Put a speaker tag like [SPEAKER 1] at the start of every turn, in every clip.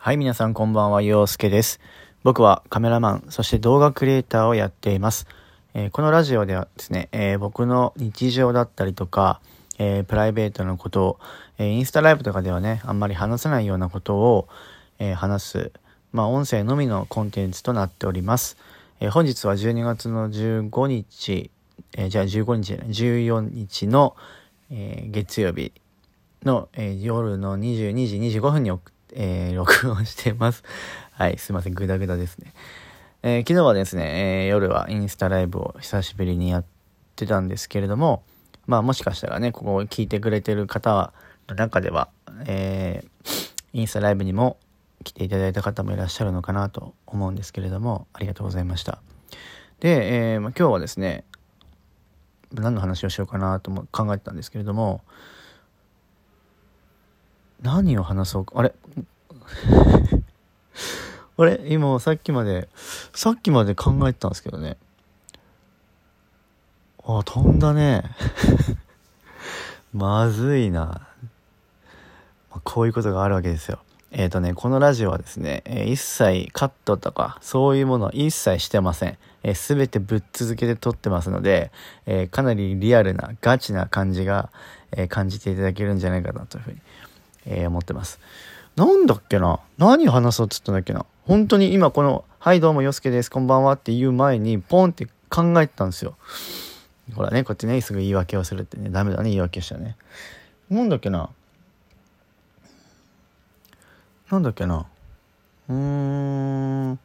[SPEAKER 1] はい、皆さんこんばんは、陽介です。僕はカメラマン、そして動画クリエイターをやっています。えーこのラジオではですね、えー僕の日常だったりとか、えープライベートのことを、えインスタライブとかではね、あんまり話せないようなことを、え話す、まあ、音声のみのコンテンツとなっております。え本日は12月の15日、えじゃあ15日じゃない、14日の、え月曜日の、え夜の22時25分に送ってえー録音してます。はい、すいません、グダグダですね。えー昨日はですね、えー夜はインスタライブを久しぶりにやってたんですけれども、まあもしかしたらね、ここを聞いてくれてる方の中では、えインスタライブにも来ていただいた方もいらっしゃるのかなと思うんですけれども、ありがとうございました。で、えーま、今日はですね、何の話をしようかなとも考えてたんですけれども、何を話そうか、あれ？あれ？今さっきまで、さっきまで考えてたんですけどね。あ、飛んだね。まずいな。まあこういうことがあるわけですよ。えっ、とね、このラジオはですね、えー一切カットとか、そういうものは一切してません。えー、全てぶっ続けて撮ってますので、えーかなりリアルな、ガチな感じが、え感じていただけるんじゃないかなというふうに、え思ってます。なんだっけな？何話そうっつったんだっけな？本当に今この「はいどうもよすけです。こんばんは」って言う前にポンって考えてたんですよ。ほらねこってねすぐ言い訳をするってね。ダメだね言い訳したね。なんだっけな？なんだっけな？うーん。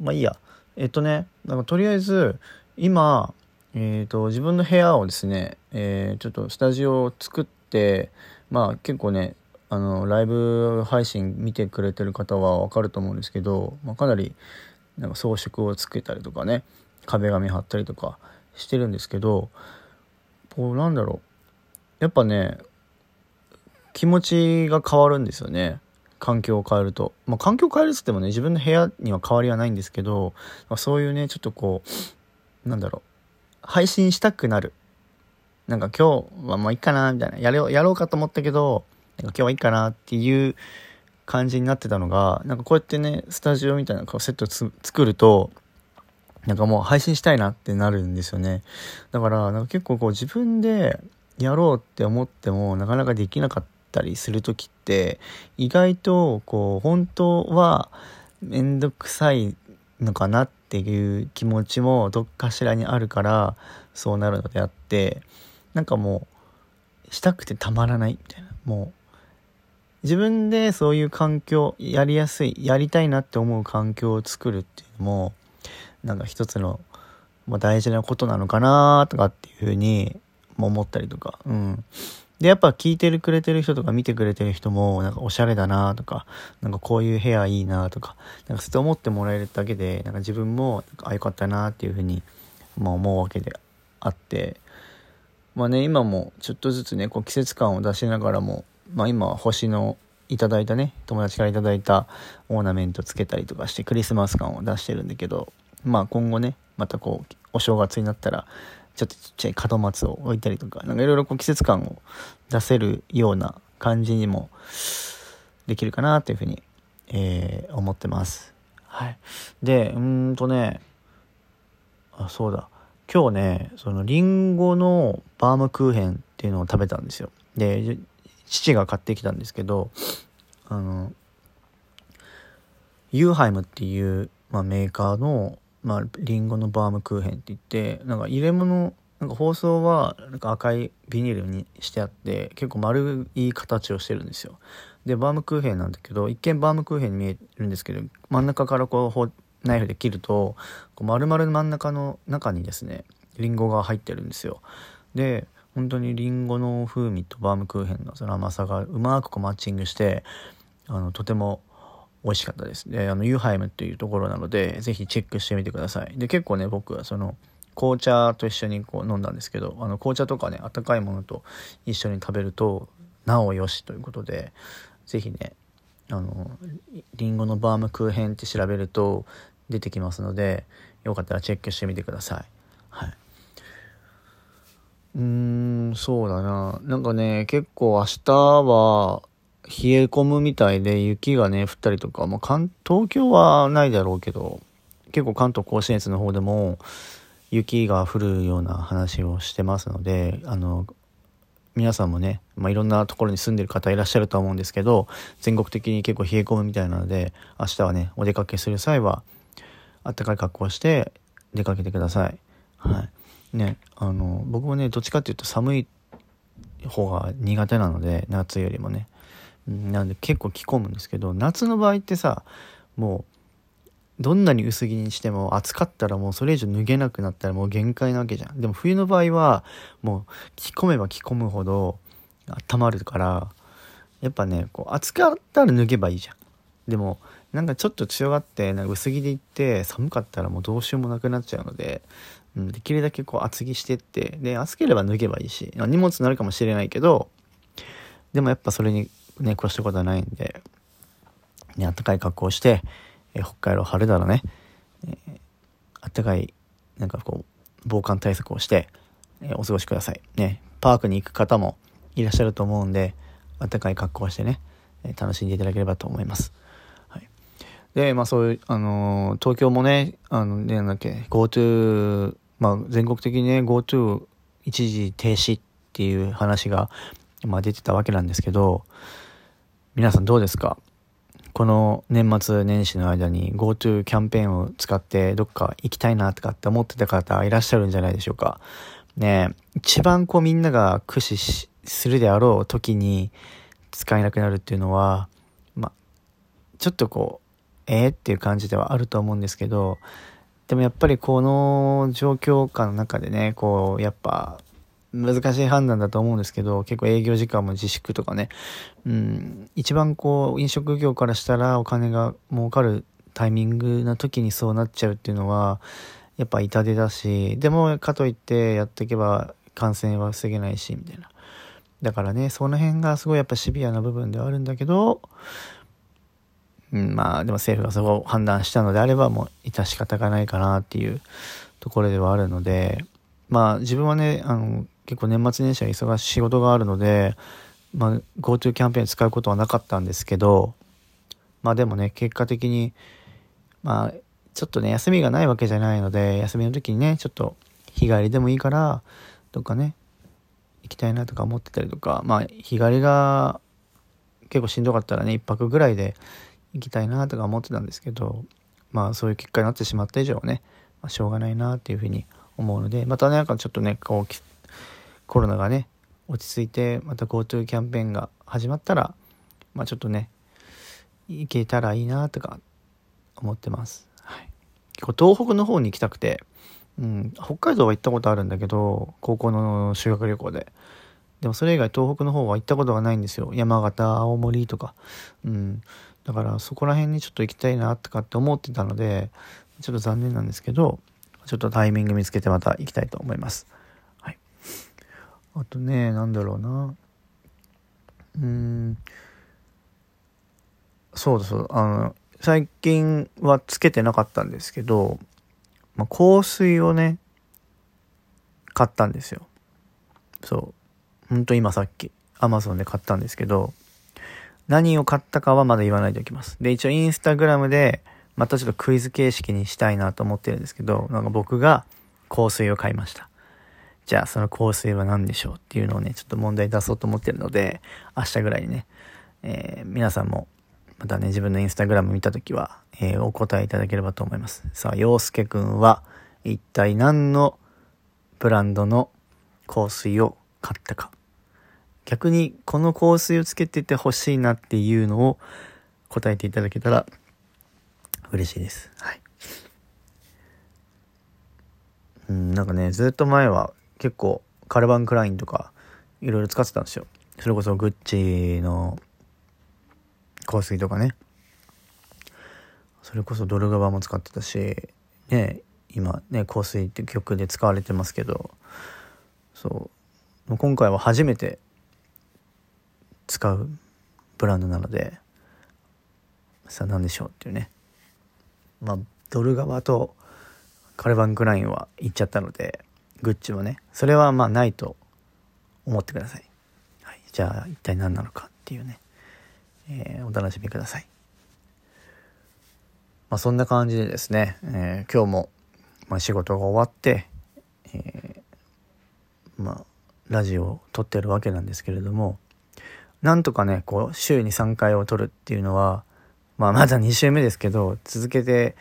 [SPEAKER 1] まあいいや。えっとねなんかとりあえず今えー、と自分の部屋をですね、えーちょっとスタジオを作っまあ結構ねあのライブ配信見てくれてる方は分かると思うんですけど、まあ、かなりなんか装飾をつけたりとかね壁紙貼ったりとかしてるんですけどこうなんだろう。やっぱね気持ちが変わるんですよね。環境を変えると、まあ、環境を変えるっつってもね自分の部屋には変わりはないんですけど、まあ、そういうねちょっとこうなんだろう。配信したくなる。なんか今日はもういいかなみたいなやろうやろうかと思ったけどなんか今日はいいかなっていう感じになってたのがなんかこうやってねスタジオみたいなこうセット作るとなんかもう配信したいなってなるんですよね。だからなんか結構こう自分でやろうって思ってもなかなかできなかったりする時って意外とこう本当は面倒くさいのかなっていう気持ちもどっかしらにあるからそうなるのであってなんかもうしたくてたまらないみたいな。もう自分でそういう環境やりやすいやりたいなって思う環境を作るっていうのもなんか一つの、まあ、大事なことなのかなとかっていうふうに思ったりとか。うん。でやっぱ聞いてるくれてる人とか見てくれてる人もなんかおしゃれだなとかなんかこういう部屋いいなとかなんかそう思ってもらえるだけでなんか自分もなんかあよかったなっていうふうに、まあ、思うわけであって。まあね今もちょっとずつねこう季節感を出しながらもまあ今は星のいただいたね友達からいただいたオーナメントつけたりとかしてクリスマス感を出してるんだけどまあ今後ねまたこうお正月になったらちょっとちっちゃい門松を置いたりとかなんかいろいろこう季節感を出せるような感じにもできるかなというふうに、えー思ってます。はい、でうんとねあそうだ今日ねそのリンゴのバームクーヘンっていうのを食べたんですよ。で父が買ってきたんですけどあのユーハイムっていう、まあ、メーカーの、まあ、リンゴのバームクーヘンって言ってなんか入れ物なんか包装はなんか赤いビニールにしてあって結構丸い形をしてるんですよ。でバームクーヘンなんだけど一見バームクーヘンに見えるんですけど真ん中からこうナイフで切るとこう丸々真ん中の中にですねリンゴが入ってるんですよ。で本当にリンゴの風味とバームクーヘンのその甘さがうまくこうマッチングしてあのとても美味しかったです。であのユーハイムっていうところなのでぜひチェックしてみてください。で結構ね僕はその紅茶と一緒にこう飲んだんですけどあの紅茶とかね温かいものと一緒に食べるとなおよしということでぜひねあのリンゴのバームクーヘンって調べると出てきますのでよかったらチェックしてみてください。はいうーんそうだななんかね結構明日は冷え込むみたいで雪がね降ったりとか、まあ、関東京はないだろうけど結構関東甲信越の方でも雪が降るような話をしてますのであの皆さんもね、まあ、いろんなところに住んでる方いらっしゃるとは思うんですけど全国的に結構冷え込むみたいなので明日はねお出かけする際はあったかい格好をして出かけてください。はい。ね、あの、僕もね、どっちかっていうと寒い方が苦手なので、夏よりもね。なんで結構着込むんですけど、夏の場合ってさ、もう、どんなに薄着にしても暑かったらもうそれ以上脱げなくなったらもう限界なわけじゃん。でも冬の場合は、もう着込めば着込むほど温まるから、やっぱね、こう暑かったら脱げばいいじゃん。でも、なんかちょっと強がってなんか薄着で行って寒かったらもうどうしようもなくなっちゃうので、うん、できるだけこう厚着してってで暑ければ脱げばいいし荷物になるかもしれないけどでもやっぱそれにね越したことはないんで、ね、あったかい格好をして、え北海道春だろね、えー、あったかいなんかこう防寒対策をして、え、お過ごしくださいねパークに行く方もいらっしゃると思うんであったかい格好をしてね、楽しんでいただければと思います。で、まあそういう、あの、東京もね、あの、ね、なんだっけ、GoTo、まあ全国的にね、GoTo 一時停止っていう話が、まあ出てたわけなんですけど、皆さんどうですか？この年末年始の間に GoTo キャンペーンを使ってどっか行きたいなとかって思ってた方いらっしゃるんじゃないでしょうか？ね一番こうみんなが駆使するであろう時に使えなくなるっていうのは、まあ、ちょっとこう、えー、っていう感じではあると思うんですけどでもやっぱりこの状況下の中でねこうやっぱ難しい判断だと思うんですけど結構営業時間も自粛とかねうん一番こう飲食業からしたらお金が儲かるタイミングな時にそうなっちゃうっていうのはやっぱ痛手だしでもかといってやっていけば感染は防げないしみたいな。だからねその辺がすごいやっぱシビアな部分ではあるんだけどうん、まあでも政府がそこを判断したのであればもう致し方がないかなっていうところではあるのでまあ自分はねあの結構年末年始は忙しい仕事があるので、まあ、GoTo キャンペーン使うことはなかったんですけどまあでもね結果的にまあちょっとね休みがないわけじゃないので休みの時にねちょっと日帰りでもいいからどっかね行きたいなとか思ってたりとかまあ日帰りが結構しんどかったらね1泊ぐらいで行きたいなとか思ってたんですけどまあそういう結果になってしまった以上ね、まあ、しょうがないなっていうふうに思うのでまたなんかちょっとねこうコロナがね落ち着いてまた GoTo キャンペーンが始まったらまあちょっとね行けたらいいなとか思ってます、はい、結構東北の方に行きたくて、うん、北海道は行ったことあるんだけど高校の修学旅行で。でもそれ以外東北の方は行ったことがないんですよ。山形青森とか。うん。だからそこら辺にちょっと行きたいなとかって思ってたのでちょっと残念なんですけどちょっとタイミング見つけてまた行きたいと思います。はい、あとね何だろうな。うん。そうそうあの最近はつけてなかったんですけど、まあ、香水をね買ったんですよ。そう。ほんと今さっきアマゾンで買ったんですけど何を買ったかはまだ言わないでおきます。で、一応インスタグラムで、またちょっとクイズ形式にしたいなと思ってるんですけど、なんか僕が香水を買いました。じゃあその香水は何でしょうっていうのをね、ちょっと問題出そうと思ってるので、明日ぐらいにね、えー、皆さんもまたね、自分のインスタグラム見たときは、えー、お答えいただければと思います。さあ、洋介くんは一体何のブランドの香水を買ったか。逆にこの香水をつけててほしいなっていうのを答えていただけたら嬉しいです。はい。うん、なんかね、ずっと前は結構カルバン・クラインとかいろいろ使ってたんですよ。それこそグッチの香水とかね。それこそドルガバも使ってたし、ね、今ね、香水って曲で使われてますけど、そう。今回は初めて使うブランドなのでさあ何でしょうっていうね。まあドル側とカルバン・クラインは行っちゃったのでグッチもねそれはまあないと思ってください、はい、じゃあ一体何なのかっていうね。えー、お楽しみください。まあ、そんな感じでですね、えー、今日も、まあ、仕事が終わって、えー、まあ、ラジオを撮ってるわけなんですけれども、なんとかね、こう、週に3回を撮るっていうのは、まあ、まだ2週目ですけど、続けて、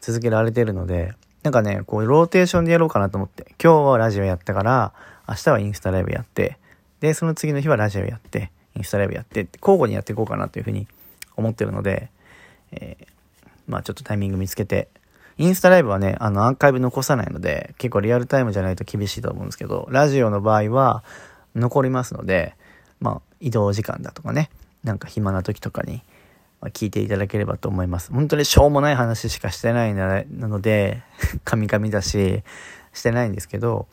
[SPEAKER 1] 続けられてるので、なんかね、こう、ローテーションでやろうかなと思って、今日はラジオやったから、明日はインスタライブやって、で、その次の日はラジオやって、インスタライブやって、交互にやっていこうかなというふうに思ってるので、えー、まあちょっとタイミング見つけて、インスタライブはね、あの、アーカイブ残さないので、結構リアルタイムじゃないと厳しいと思うんですけど、ラジオの場合は残りますので、まあ、移動時間だとかね、なんか暇な時とかに、聞いていただければと思います。本当にしょうもない話しかしてないなので、カミカミだし、してないんですけど、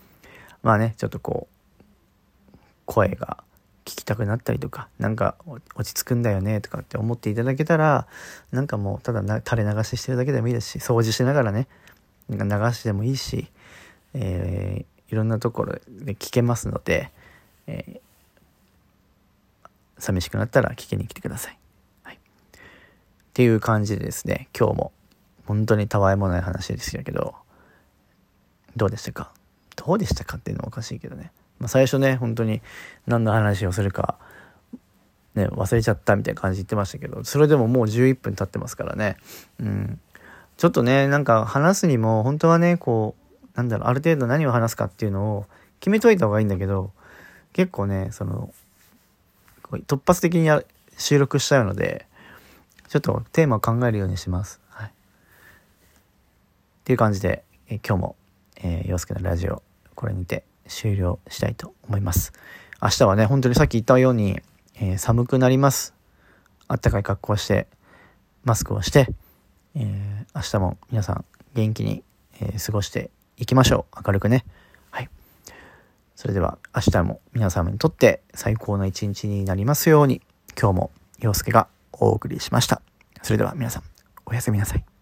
[SPEAKER 1] まあね、ちょっとこう、声が聞きたくなったりとか、なんか落ち着くんだよねとかって思っていただけたら、なんかもうただな垂れ流ししてるだけでもいいですし、掃除しながらね、なんか流してもいいし、えー、いろんなところで聞けますので、えー、寂しくなったら聞きに来てください。はい。っていう感じでですね、今日も本当にたわいもない話でしたけど、どうでしたか？どうでしたかっていうのはおかしいけどね。まあ、最初ね、本当に何の話をするか、ね、忘れちゃったみたいな感じ言ってましたけど、それでももう11分経ってますからね。うん。ちょっとね、なんか話すにも、本当はね、こう、なんだろう、ある程度何を話すかっていうのを決めといた方がいいんだけど、結構ね、その、突発的に収録しちゃうので、ちょっとテーマを考えるようにします。はい。っていう感じで、え今日も、えー、洋介のラジオ、これにて終了したいと思います。明日はね、本当にさっき言ったように、えー、寒くなります。あったかい格好をして、マスクをして、えー、明日も皆さん元気に、え、過ごしていきましょう。明るくね。それでは明日も皆様にとって最高な一日になりますように、今日も陽介がお送りしました。それでは皆さん、おやすみなさい。